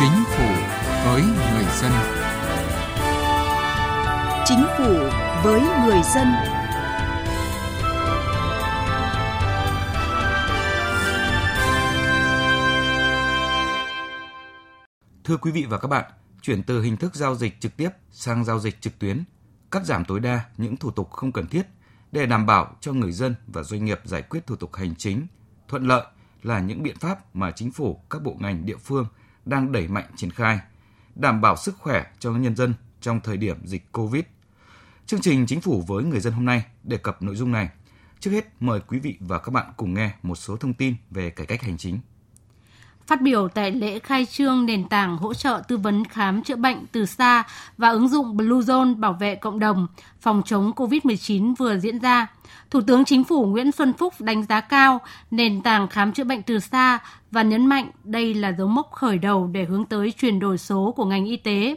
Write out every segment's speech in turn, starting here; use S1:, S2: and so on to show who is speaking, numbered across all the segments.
S1: Chính phủ với người dân.
S2: Chính phủ với người dân.
S3: Thưa quý vị và các bạn, chuyển từ hình thức giao dịch trực tiếp sang giao dịch trực tuyến, cắt giảm tối đa những thủ tục không cần thiết để đảm bảo cho người dân và doanh nghiệp giải quyết thủ tục hành chính thuận lợi là những biện pháp mà chính phủ, các bộ ngành địa phương đang đẩy mạnh triển khai, đảm bảo sức khỏe cho nhân dân trong thời điểm dịch Covid. Chương trình Chính phủ với người dân hôm nay đề cập nội dung này. Trước hết, mời quý vị và các bạn cùng nghe một số thông tin về cải cách hành chính.
S4: Phát biểu tại lễ khai trương nền tảng hỗ trợ tư vấn khám chữa bệnh từ xa và ứng dụng Bluezone bảo vệ cộng đồng phòng chống COVID-19 vừa diễn ra, Thủ tướng Chính phủ Nguyễn Xuân Phúc đánh giá cao nền tảng khám chữa bệnh từ xa và nhấn mạnh đây là dấu mốc khởi đầu để hướng tới chuyển đổi số của ngành y tế.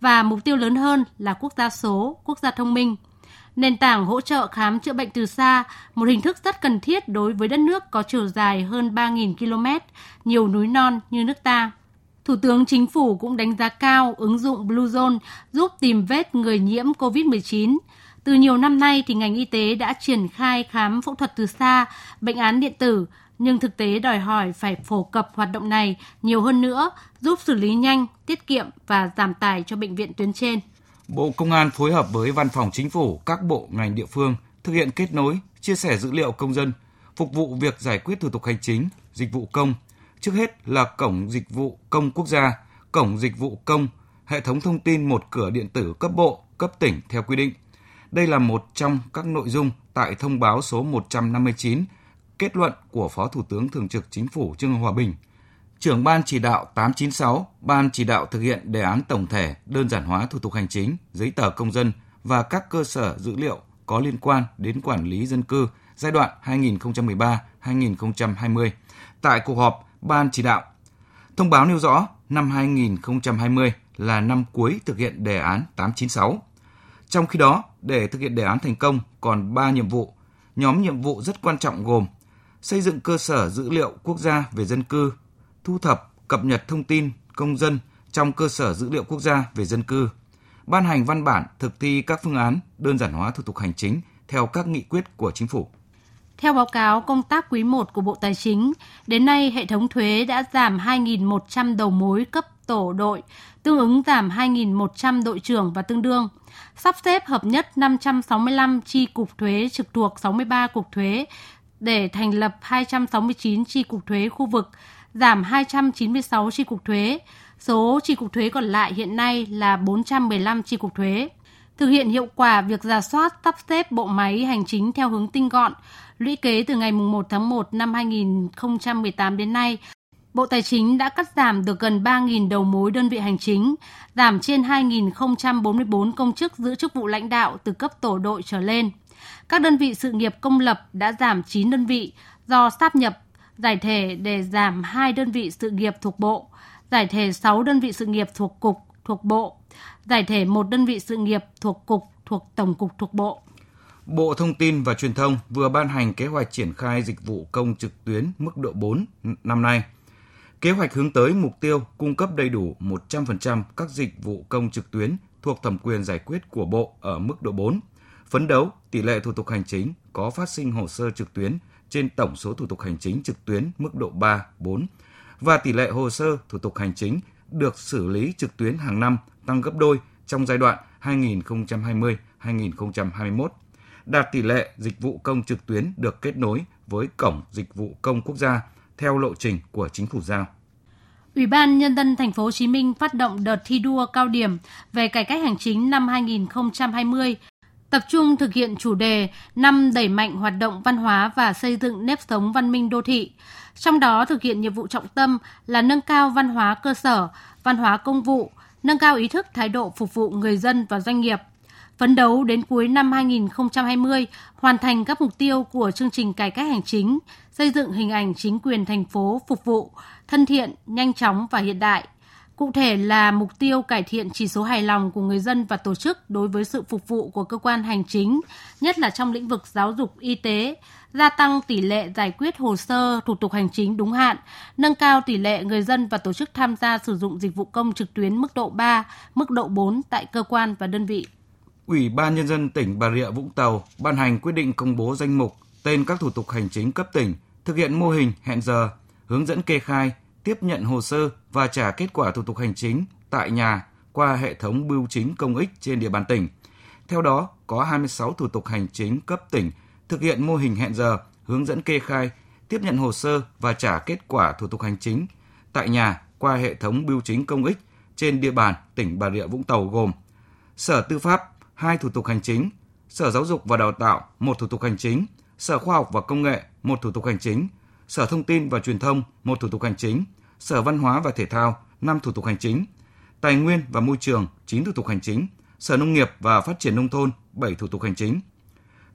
S4: Và mục tiêu lớn hơn là quốc gia số, quốc gia thông minh – Nền tảng hỗ trợ khám chữa bệnh từ xa, một hình thức rất cần thiết đối với đất nước có chiều dài hơn 3.000 km, nhiều núi non như nước ta. Thủ tướng Chính phủ cũng đánh giá cao ứng dụng Bluezone giúp tìm vết người nhiễm COVID-19. Từ nhiều năm nay thì ngành y tế đã triển khai khám phẫu thuật từ xa, bệnh án điện tử, nhưng thực tế đòi hỏi phải phổ cập hoạt động này nhiều hơn nữa, giúp xử lý nhanh, tiết kiệm và giảm tải cho bệnh viện tuyến trên.
S3: Bộ Công an phối hợp với Văn phòng Chính phủ, các bộ ngành địa phương thực hiện kết nối, chia sẻ dữ liệu công dân, phục vụ việc giải quyết thủ tục hành chính, dịch vụ công. Trước hết là Cổng Dịch vụ Công Quốc gia, Cổng Dịch vụ Công, hệ thống thông tin một cửa điện tử cấp bộ, cấp tỉnh theo quy định. Đây là một trong các nội dung tại thông báo số 159 kết luận của Phó Thủ tướng Thường trực Chính phủ Trương Hòa Bình – trưởng ban chỉ đạo 896, ban chỉ đạo thực hiện đề án tổng thể đơn giản hóa thủ tục hành chính, giấy tờ công dân và các cơ sở dữ liệu có liên quan đến quản lý dân cư giai đoạn 2013-2020 tại cuộc họp ban chỉ đạo. Thông báo nêu rõ năm 2020 là năm cuối thực hiện đề án 896. Trong khi đó, để thực hiện đề án thành công còn 3 nhiệm vụ. Nhóm nhiệm vụ rất quan trọng gồm xây dựng cơ sở dữ liệu quốc gia về dân cư thu thập, cập nhật thông tin công dân trong cơ sở dữ liệu quốc gia về dân cư, ban hành văn bản thực thi các phương án đơn giản hóa thủ tục hành chính theo các nghị quyết của chính phủ.
S4: Theo báo cáo công tác quý 1 của Bộ Tài chính, đến nay hệ thống thuế đã giảm 2.100 đầu mối cấp tổ đội, tương ứng giảm 2.100 đội trưởng và tương đương. Sắp xếp hợp nhất 565 chi cục thuế trực thuộc 63 cục thuế để thành lập 269 chi cục thuế khu vực, giảm 296 chi cục thuế. Số chi cục thuế còn lại hiện nay là 415 chi cục thuế. Thực hiện hiệu quả việc giả soát sắp xếp bộ máy hành chính theo hướng tinh gọn, lũy kế từ ngày 1 tháng 1 năm 2018 đến nay, Bộ Tài chính đã cắt giảm được gần 3.000 đầu mối đơn vị hành chính, giảm trên 2.044 công chức giữ chức vụ lãnh đạo từ cấp tổ đội trở lên. Các đơn vị sự nghiệp công lập đã giảm 9 đơn vị do sáp nhập giải thể để giảm 2 đơn vị sự nghiệp thuộc bộ, giải thể 6 đơn vị sự nghiệp thuộc cục thuộc bộ, giải thể một đơn vị sự nghiệp thuộc cục thuộc tổng cục thuộc bộ.
S3: Bộ Thông tin và Truyền thông vừa ban hành kế hoạch triển khai dịch vụ công trực tuyến mức độ 4 năm nay. Kế hoạch hướng tới mục tiêu cung cấp đầy đủ 100% các dịch vụ công trực tuyến thuộc thẩm quyền giải quyết của Bộ ở mức độ 4. Phấn đấu tỷ lệ thủ tục hành chính có phát sinh hồ sơ trực tuyến trên tổng số thủ tục hành chính trực tuyến mức độ 3, 4 và tỷ lệ hồ sơ thủ tục hành chính được xử lý trực tuyến hàng năm tăng gấp đôi trong giai đoạn 2020-2021, đạt tỷ lệ dịch vụ công trực tuyến được kết nối với Cổng Dịch vụ Công Quốc gia theo lộ trình của chính phủ giao.
S4: Ủy ban nhân dân thành phố Hồ Chí Minh phát động đợt thi đua cao điểm về cải cách hành chính năm 2020 tập trung thực hiện chủ đề năm đẩy mạnh hoạt động văn hóa và xây dựng nếp sống văn minh đô thị. Trong đó thực hiện nhiệm vụ trọng tâm là nâng cao văn hóa cơ sở, văn hóa công vụ, nâng cao ý thức thái độ phục vụ người dân và doanh nghiệp. Phấn đấu đến cuối năm 2020 hoàn thành các mục tiêu của chương trình cải cách hành chính, xây dựng hình ảnh chính quyền thành phố phục vụ, thân thiện, nhanh chóng và hiện đại, Cụ thể là mục tiêu cải thiện chỉ số hài lòng của người dân và tổ chức đối với sự phục vụ của cơ quan hành chính, nhất là trong lĩnh vực giáo dục y tế, gia tăng tỷ lệ giải quyết hồ sơ thủ tục hành chính đúng hạn, nâng cao tỷ lệ người dân và tổ chức tham gia sử dụng dịch vụ công trực tuyến mức độ 3, mức độ 4 tại cơ quan và đơn vị.
S3: Ủy ban Nhân dân tỉnh Bà Rịa Vũng Tàu ban hành quyết định công bố danh mục tên các thủ tục hành chính cấp tỉnh, thực hiện mô hình hẹn giờ, hướng dẫn kê khai, tiếp nhận hồ sơ và trả kết quả thủ tục hành chính tại nhà qua hệ thống bưu chính công ích trên địa bàn tỉnh. Theo đó, có 26 thủ tục hành chính cấp tỉnh thực hiện mô hình hẹn giờ, hướng dẫn kê khai, tiếp nhận hồ sơ và trả kết quả thủ tục hành chính tại nhà qua hệ thống bưu chính công ích trên địa bàn tỉnh Bà Rịa Vũng Tàu gồm Sở Tư pháp hai thủ tục hành chính, Sở Giáo dục và Đào tạo một thủ tục hành chính, Sở Khoa học và Công nghệ một thủ tục hành chính, Sở Thông tin và Truyền thông một thủ tục hành chính, Sở Văn hóa và Thể thao 5 thủ tục hành chính, Tài nguyên và Môi trường 9 thủ tục hành chính, Sở Nông nghiệp và Phát triển Nông thôn 7 thủ tục hành chính.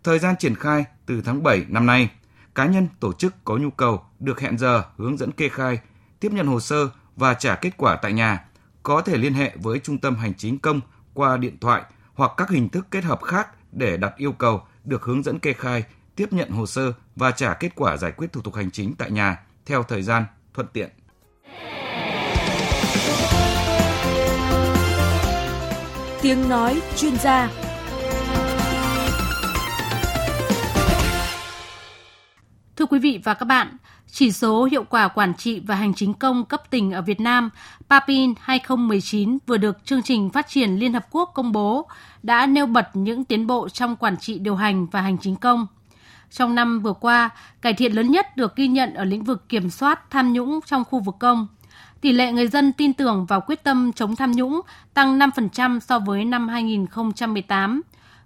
S3: Thời gian triển khai từ tháng 7 năm nay, cá nhân tổ chức có nhu cầu được hẹn giờ hướng dẫn kê khai, tiếp nhận hồ sơ và trả kết quả tại nhà. Có thể liên hệ với Trung tâm Hành chính công qua điện thoại hoặc các hình thức kết hợp khác để đặt yêu cầu được hướng dẫn kê khai, tiếp nhận hồ sơ và trả kết quả giải quyết thủ tục hành chính tại nhà theo thời gian thuận tiện.
S2: Tiếng nói chuyên gia
S4: Thưa quý vị và các bạn, chỉ số hiệu quả quản trị và hành chính công cấp tỉnh ở Việt Nam PAPIN 2019 vừa được chương trình phát triển Liên Hợp Quốc công bố đã nêu bật những tiến bộ trong quản trị điều hành và hành chính công. Trong năm vừa qua, cải thiện lớn nhất được ghi nhận ở lĩnh vực kiểm soát tham nhũng trong khu vực công. Tỷ lệ người dân tin tưởng vào quyết tâm chống tham nhũng tăng 5% so với năm 2018.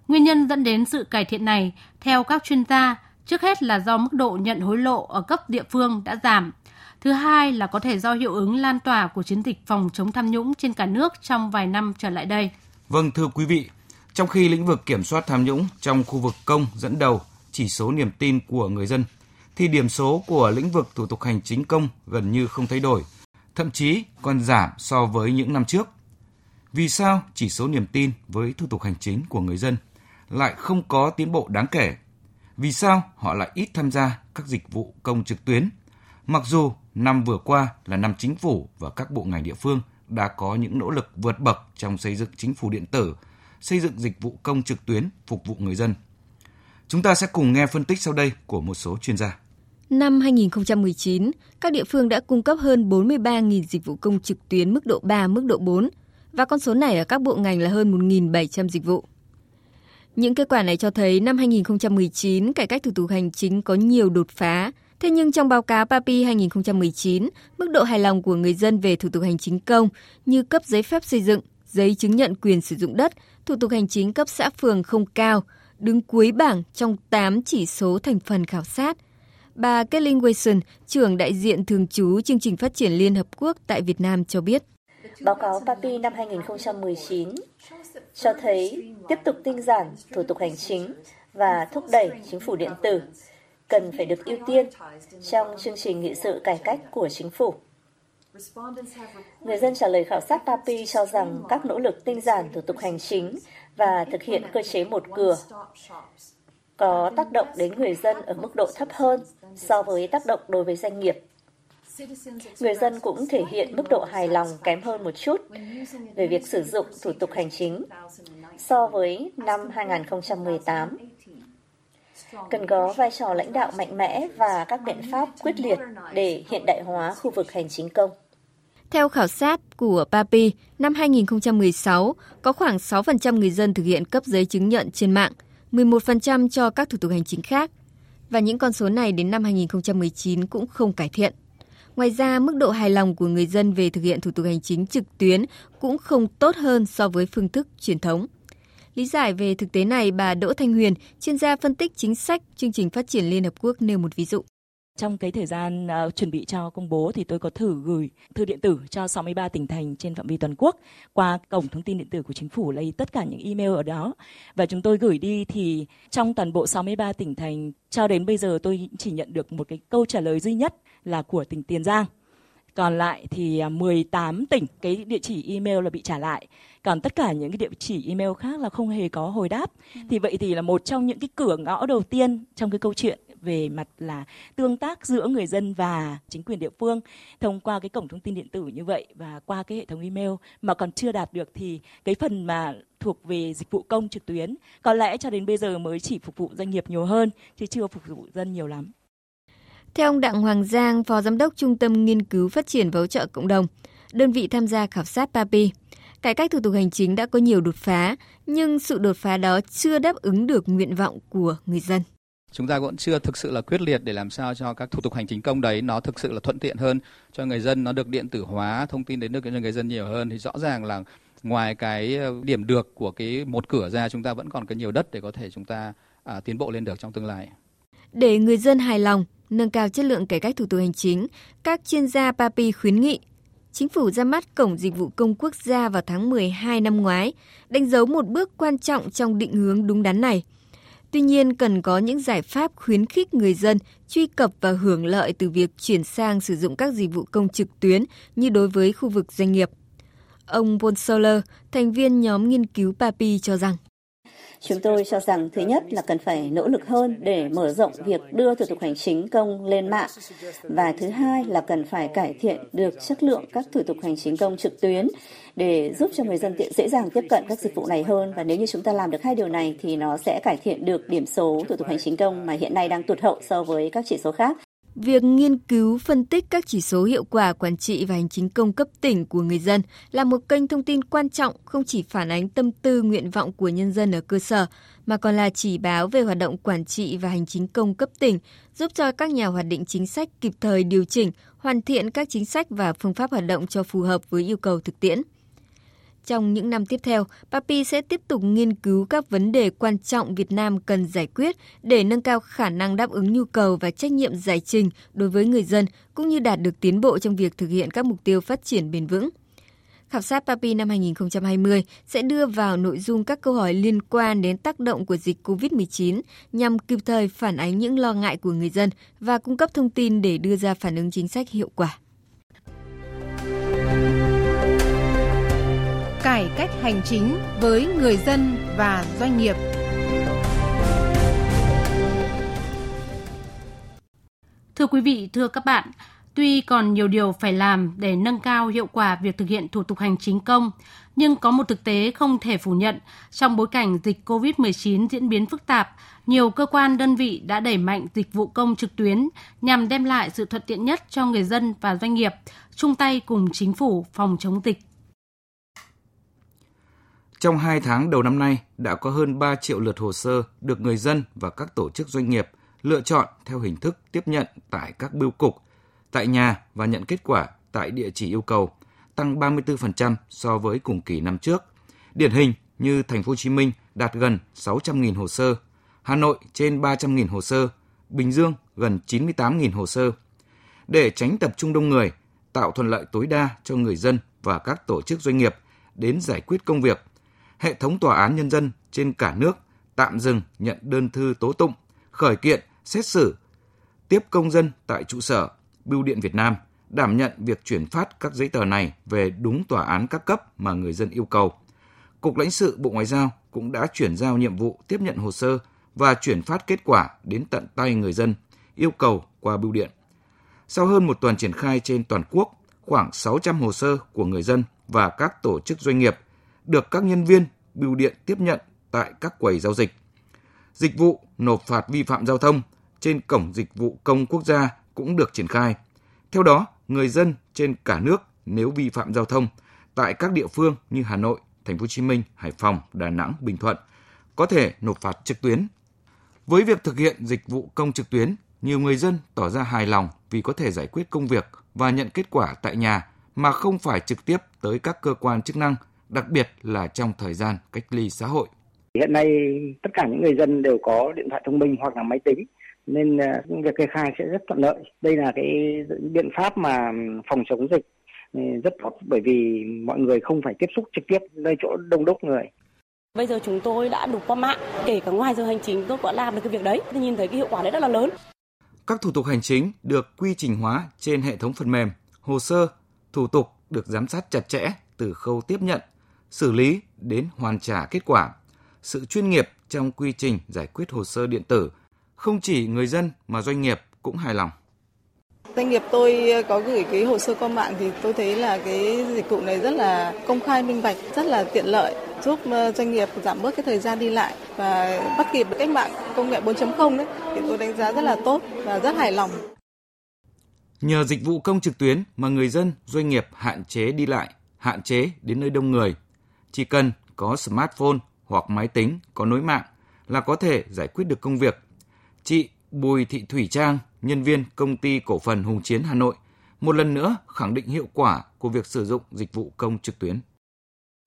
S4: Nguyên nhân dẫn đến sự cải thiện này, theo các chuyên gia, Trước hết là do mức độ nhận hối lộ ở cấp địa phương đã giảm. Thứ hai là có thể do hiệu ứng lan tỏa của chiến dịch phòng chống tham nhũng trên cả nước trong vài năm trở lại đây.
S3: Vâng thưa quý vị, trong khi lĩnh vực kiểm soát tham nhũng trong khu vực công dẫn đầu chỉ số niềm tin của người dân, thì điểm số của lĩnh vực thủ tục hành chính công gần như không thay đổi, thậm chí còn giảm so với những năm trước. Vì sao chỉ số niềm tin với thủ tục hành chính của người dân lại không có tiến bộ đáng kể vì sao họ lại ít tham gia các dịch vụ công trực tuyến? Mặc dù năm vừa qua là năm chính phủ và các bộ ngành địa phương đã có những nỗ lực vượt bậc trong xây dựng chính phủ điện tử, xây dựng dịch vụ công trực tuyến phục vụ người dân. Chúng ta sẽ cùng nghe phân tích sau đây của một số chuyên gia.
S5: Năm 2019, các địa phương đã cung cấp hơn 43.000 dịch vụ công trực tuyến mức độ 3, mức độ 4 và con số này ở các bộ ngành là hơn 1.700 dịch vụ. Những kết quả này cho thấy năm 2019, cải cách thủ tục hành chính có nhiều đột phá. Thế nhưng trong báo cáo PAPI 2019, mức độ hài lòng của người dân về thủ tục hành chính công như cấp giấy phép xây dựng, giấy chứng nhận quyền sử dụng đất, thủ tục hành chính cấp xã phường không cao, đứng cuối bảng trong 8 chỉ số thành phần khảo sát. Bà Kelly Wilson, trưởng đại diện thường trú chương trình phát triển Liên Hợp Quốc tại Việt Nam cho biết.
S6: Báo cáo PAPI năm 2019 cho thấy tiếp tục tinh giản thủ tục hành chính và thúc đẩy chính phủ điện tử cần phải được ưu tiên trong chương trình nghị sự cải cách của chính phủ. Người dân trả lời khảo sát PAPI cho rằng các nỗ lực tinh giản thủ tục hành chính và thực hiện cơ chế một cửa có tác động đến người dân ở mức độ thấp hơn so với tác động đối với doanh nghiệp. Người dân cũng thể hiện mức độ hài lòng kém hơn một chút về việc sử dụng thủ tục hành chính so với năm 2018. Cần có vai trò lãnh đạo mạnh mẽ và các biện pháp quyết liệt để hiện đại hóa khu vực hành chính công.
S5: Theo khảo sát của PAPI, năm 2016, có khoảng 6% người dân thực hiện cấp giấy chứng nhận trên mạng, 11% cho các thủ tục hành chính khác. Và những con số này đến năm 2019 cũng không cải thiện. Ngoài ra, mức độ hài lòng của người dân về thực hiện thủ tục hành chính trực tuyến cũng không tốt hơn so với phương thức truyền thống. Lý giải về thực tế này, bà Đỗ Thanh Huyền, chuyên gia phân tích chính sách chương trình phát triển Liên Hợp Quốc nêu một ví dụ.
S7: Trong cái thời gian uh, chuẩn bị cho công bố thì tôi có thử gửi thư điện tử cho 63 tỉnh thành trên phạm vi toàn quốc qua cổng thông tin điện tử của chính phủ lấy tất cả những email ở đó và chúng tôi gửi đi thì trong toàn bộ 63 tỉnh thành cho đến bây giờ tôi chỉ nhận được một cái câu trả lời duy nhất là của tỉnh Tiền Giang. Còn lại thì 18 à, tỉnh cái địa chỉ email là bị trả lại. Còn tất cả những cái địa chỉ email khác là không hề có hồi đáp. Ừ. Thì vậy thì là một trong những cái cửa ngõ đầu tiên trong cái câu chuyện về mặt là tương tác giữa người dân và chính quyền địa phương thông qua cái cổng thông tin điện tử như vậy và qua cái hệ thống email mà còn chưa đạt được thì cái phần mà thuộc về dịch vụ công trực tuyến có lẽ cho đến bây giờ mới chỉ phục vụ doanh nghiệp nhiều hơn chứ chưa phục vụ dân nhiều lắm.
S5: Theo ông Đặng Hoàng Giang, Phó Giám đốc Trung tâm Nghiên cứu Phát triển và hỗ trợ cộng đồng, đơn vị tham gia khảo sát PAPI, cải cách thủ tục hành chính đã có nhiều đột phá, nhưng sự đột phá đó chưa đáp ứng được nguyện vọng của người dân
S8: chúng ta cũng chưa thực sự là quyết liệt để làm sao cho các thủ tục hành chính công đấy nó thực sự là thuận tiện hơn cho người dân nó được điện tử hóa thông tin đến được cho người dân nhiều hơn thì rõ ràng là ngoài cái ờ, điểm được của cái một cửa ra chúng ta vẫn còn cái nhiều đất để có thể chúng ta à, tiến bộ lên được trong tương lai.
S5: Để người dân hài lòng, nâng cao chất lượng cải cách thủ tục hành chính, các chuyên gia PAPI khuyến nghị Chính phủ ra mắt Cổng Dịch vụ Công Quốc gia vào tháng 12 năm ngoái, đánh dấu một bước quan trọng trong định hướng đúng đắn này – Tuy nhiên, cần có những giải pháp khuyến khích người dân truy cập và hưởng lợi từ việc chuyển sang sử dụng các dịch vụ công trực tuyến như đối với khu vực doanh nghiệp. Ông Paul Soler, thành viên nhóm nghiên cứu PAPI cho rằng
S6: Chúng tôi cho rằng thứ nhất là cần phải nỗ lực hơn để mở rộng việc đưa thủ tục hành chính công lên mạng và thứ hai là cần phải cải thiện được chất lượng các thủ tục hành chính công trực tuyến để giúp cho người dân tiện, dễ dàng tiếp cận các dịch vụ này hơn và nếu như chúng ta làm được hai điều này thì nó sẽ cải thiện được điểm số thủ tục hành chính công mà hiện nay đang tụt hậu so với các chỉ số khác.
S5: Việc nghiên cứu phân tích các chỉ số hiệu quả quản trị và hành chính công cấp tỉnh của người dân là một kênh thông tin quan trọng không chỉ phản ánh tâm tư nguyện vọng của nhân dân ở cơ sở mà còn là chỉ báo về hoạt động quản trị và hành chính công cấp tỉnh, giúp cho các nhà hoạch định chính sách kịp thời điều chỉnh, hoàn thiện các chính sách và phương pháp hoạt động cho phù hợp với yêu cầu thực tiễn. Trong những năm tiếp theo, Papi sẽ tiếp tục nghiên cứu các vấn đề quan trọng Việt Nam cần giải quyết để nâng cao khả năng đáp ứng nhu cầu và trách nhiệm giải trình đối với người dân cũng như đạt được tiến bộ trong việc thực hiện các mục tiêu phát triển bền vững. Khảo sát Papi năm 2020 sẽ đưa vào nội dung các câu hỏi liên quan đến tác động của dịch COVID-19 nhằm kịp thời phản ánh những lo ngại của người dân và cung cấp thông tin để đưa ra phản ứng chính sách hiệu quả.
S2: Cải cách hành chính với người dân và doanh nghiệp.
S4: Thưa quý vị, thưa các bạn, tuy còn nhiều điều phải làm để nâng cao hiệu quả việc thực hiện thủ tục hành chính công, nhưng có một thực tế không thể phủ nhận, trong bối cảnh dịch COVID-19 diễn biến phức tạp, nhiều cơ quan đơn vị đã đẩy mạnh dịch vụ công trực tuyến nhằm đem lại sự thuận tiện nhất cho người dân và doanh nghiệp, chung tay cùng chính phủ phòng chống dịch.
S3: Trong 2 tháng đầu năm nay, đã có hơn 3 triệu lượt hồ sơ được người dân và các tổ chức doanh nghiệp lựa chọn theo hình thức tiếp nhận tại các bưu cục, tại nhà và nhận kết quả tại địa chỉ yêu cầu, tăng 34% so với cùng kỳ năm trước. Điển hình như thành phố Hồ Chí Minh đạt gần 600.000 hồ sơ, Hà Nội trên 300.000 hồ sơ, Bình Dương gần 98.000 hồ sơ. Để tránh tập trung đông người, tạo thuận lợi tối đa cho người dân và các tổ chức doanh nghiệp đến giải quyết công việc hệ thống tòa án nhân dân trên cả nước tạm dừng nhận đơn thư tố tụng, khởi kiện, xét xử, tiếp công dân tại trụ sở Bưu điện Việt Nam đảm nhận việc chuyển phát các giấy tờ này về đúng tòa án các cấp mà người dân yêu cầu. Cục lãnh sự Bộ Ngoại giao cũng đã chuyển giao nhiệm vụ tiếp nhận hồ sơ và chuyển phát kết quả đến tận tay người dân yêu cầu qua bưu điện. Sau hơn một tuần triển khai trên toàn quốc, khoảng 600 hồ sơ của người dân và các tổ chức doanh nghiệp – được các nhân viên bưu điện tiếp nhận tại các quầy giao dịch. Dịch vụ nộp phạt vi phạm giao thông trên cổng dịch vụ công quốc gia cũng được triển khai. Theo đó, người dân trên cả nước nếu vi phạm giao thông tại các địa phương như Hà Nội, Thành phố Hồ Chí Minh, Hải Phòng, Đà Nẵng, Bình Thuận có thể nộp phạt trực tuyến. Với việc thực hiện dịch vụ công trực tuyến, nhiều người dân tỏ ra hài lòng vì có thể giải quyết công việc và nhận kết quả tại nhà mà không phải trực tiếp tới các cơ quan chức năng đặc biệt là trong thời gian cách ly xã hội.
S9: Hiện nay tất cả những người dân đều có điện thoại thông minh hoặc là máy tính nên à, việc kê khai sẽ rất thuận lợi. Đây là cái biện pháp mà phòng chống dịch ừ, rất tốt bởi vì mọi người không phải tiếp xúc trực tiếp nơi chỗ đông đúc người.
S10: Bây giờ chúng tôi đã đủ qua mạng, kể cả ngoài giờ hành chính tôi cũng làm được cái việc đấy, thì nhìn thấy cái hiệu quả đấy rất là lớn.
S3: Các thủ tục hành chính được quy trình hóa trên hệ thống phần mềm hồ sơ, thủ tục được giám sát chặt chẽ từ khâu tiếp nhận, xử lý đến hoàn trả kết quả. Sự chuyên nghiệp trong quy trình giải quyết hồ sơ điện tử, không chỉ người dân mà doanh nghiệp cũng hài lòng.
S11: Doanh nghiệp tôi có gửi cái hồ sơ qua mạng thì tôi thấy là cái dịch vụ này rất là công khai minh bạch, rất là tiện lợi, giúp ờ, doanh nghiệp giảm bớt cái thời gian đi lại và bắt kịp cách mạng công nghệ 4.0 đấy thì tôi đánh giá rất là tốt và rất hài lòng.
S3: Nhờ dịch vụ công trực tuyến mà người dân, doanh nghiệp hạn chế đi lại, hạn chế đến nơi đông người. Chỉ cần có smartphone hoặc máy tính có nối mạng là có thể giải quyết được công việc. Chị Bùi Thị Thủy Trang, nhân viên công ty cổ phần Hùng Chiến Hà Nội, một lần nữa khẳng định hiệu quả của việc sử dụng dịch vụ công trực tuyến.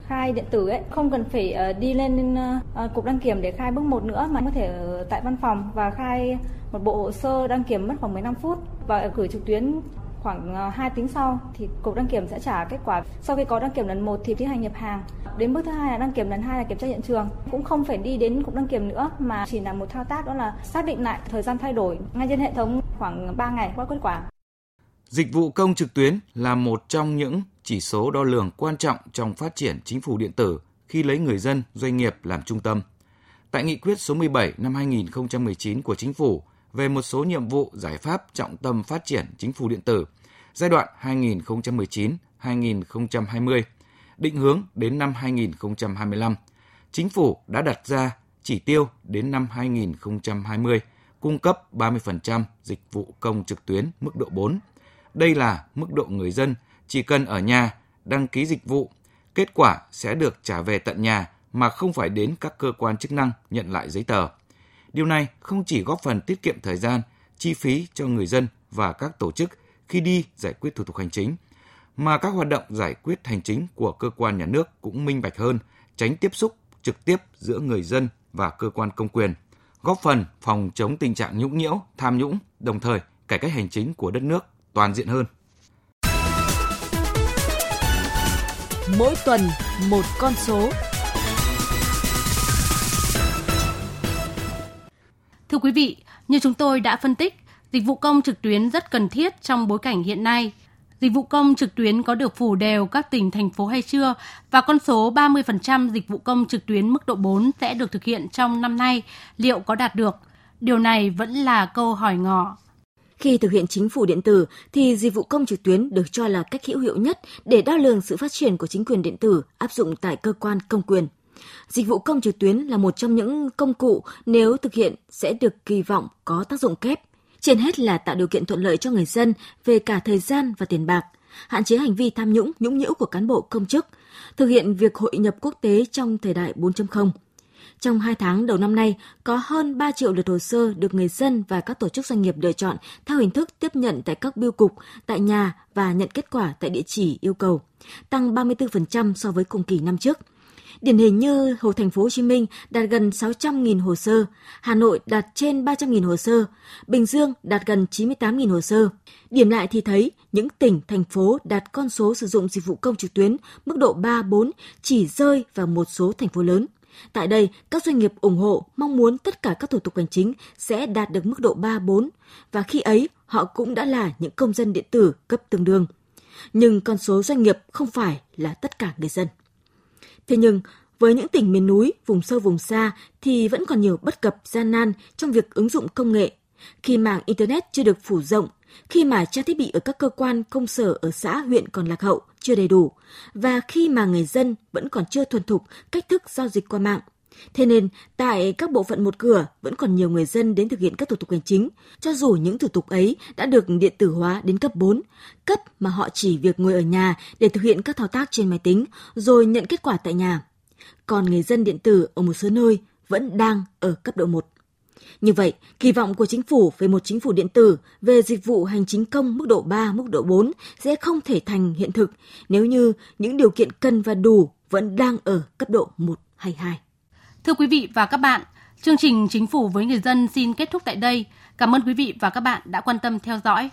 S12: Khai điện tử ấy không cần phải ờ, đi lên ờ, ờ, cục đăng kiểm để khai bước một nữa mà có thể ở tại văn phòng và khai một bộ hồ sơ đăng kiểm mất khoảng 15 phút và gửi trực tuyến khoảng ờ, 2 tiếng sau thì cục đăng kiểm sẽ trả kết quả. Sau khi có đăng kiểm lần 1 thì tiến hành nhập hàng. Đến bước thứ hai là đăng kiểm lần hai là kiểm tra hiện trường. Cũng không phải đi đến cục đăng kiểm nữa mà chỉ là một thao tác đó là xác định lại thời gian thay đổi ngay trên hệ thống khoảng 3 ngày qua kết quả.
S3: Dịch vụ công trực tuyến là một trong những chỉ số đo lường quan trọng trong phát triển chính phủ điện tử khi lấy người dân, doanh nghiệp làm trung tâm. Tại nghị quyết số 17 năm 2019 của chính phủ về một số nhiệm vụ giải pháp trọng tâm phát triển chính phủ điện tử giai đoạn 2019-2020, định hướng đến năm 2025, chính phủ đã đặt ra chỉ tiêu đến năm 2020 cung cấp 30% dịch vụ công trực tuyến mức độ 4. Đây là mức độ người dân chỉ cần ở nhà đăng ký dịch vụ, kết quả sẽ được trả về tận nhà mà không phải đến các cơ quan chức năng nhận lại giấy tờ. Điều này không chỉ góp phần tiết kiệm thời gian, chi phí cho người dân và các tổ chức khi đi giải quyết thủ tục hành chính, mà các hoạt động giải quyết hành chính của cơ quan nhà nước cũng minh bạch hơn, tránh tiếp xúc trực tiếp giữa người dân và cơ quan công quyền, góp phần phòng chống tình trạng nhũng nhiễu, tham nhũng, đồng thời cải cách hành chính của đất nước toàn diện hơn.
S13: Mỗi tuần một con số.
S4: Thưa quý vị, như chúng tôi đã phân tích, dịch vụ công trực tuyến rất cần thiết trong bối cảnh hiện nay. Dịch vụ công trực tuyến có được phủ đều các tỉnh, thành phố hay chưa? Và con số 30% dịch vụ công trực tuyến mức độ 4 sẽ được thực hiện trong năm nay, liệu có đạt được? Điều này vẫn là câu hỏi ngỏ.
S14: Khi thực hiện chính phủ điện tử thì dịch vụ công trực tuyến được cho là cách hữu hiệu nhất để đo lường sự phát triển của chính quyền điện tử áp dụng tại cơ quan công quyền. Dịch vụ công trực tuyến là một trong những công cụ nếu thực hiện sẽ được kỳ vọng có tác dụng kép. Trên hết là tạo điều kiện thuận lợi cho người dân về cả thời gian và tiền bạc, hạn chế hành vi tham nhũng, nhũng nhiễu của cán bộ công chức, thực hiện việc hội nhập quốc tế trong thời đại 4.0. Trong 2 tháng đầu năm nay, có hơn 3 triệu lượt hồ sơ được người dân và các tổ chức doanh nghiệp lựa chọn theo hình thức tiếp nhận tại các biêu cục, tại nhà và nhận kết quả tại địa chỉ yêu cầu, tăng 34% so với cùng kỳ năm trước – Điển hình như Hồ Thành phố Hồ Chí Minh đạt gần 600.000 hồ sơ, Hà Nội đạt trên 300.000 hồ sơ, Bình Dương đạt gần 98.000 hồ sơ. Điểm lại thì thấy những tỉnh, thành phố đạt con số sử dụng dịch vụ công trực tuyến mức độ 3, 4 chỉ rơi vào một số thành phố lớn. Tại đây, các doanh nghiệp ủng hộ mong muốn tất cả các thủ tục hành chính sẽ đạt được mức độ 3, 4 và khi ấy họ cũng đã là những công dân điện tử cấp tương đương. Nhưng con số doanh nghiệp không phải là tất cả người dân. Thế nhưng, với những tỉnh miền núi, vùng sâu vùng xa thì vẫn còn nhiều bất cập gian nan trong việc ứng dụng công nghệ. Khi mạng Internet chưa được phủ rộng, khi mà trang thiết bị ở các cơ quan công sở ở xã huyện còn lạc hậu, chưa đầy đủ, và khi mà người dân vẫn còn chưa thuần thục cách thức giao dịch qua mạng. Thế nên, tại các bộ phận một cửa vẫn còn nhiều người dân đến thực hiện các thủ tục hành chính, cho dù những thủ tục ấy đã được điện tử hóa đến cấp 4, cấp mà họ chỉ việc ngồi ở nhà để thực hiện các thao tác trên máy tính, rồi nhận kết quả tại nhà. Còn người dân điện tử ở một số nơi vẫn đang ở cấp độ 1. Như vậy, kỳ vọng của chính phủ về một chính phủ điện tử về dịch vụ hành chính công mức độ 3, mức độ 4 sẽ không thể thành hiện thực nếu như những điều kiện cần và đủ vẫn đang ở cấp độ 1 hay 2.
S4: Thưa quý vị và các bạn, chương trình Chính phủ với người dân xin kết thúc tại đây. Cảm ơn quý vị và các bạn đã quan tâm theo dõi.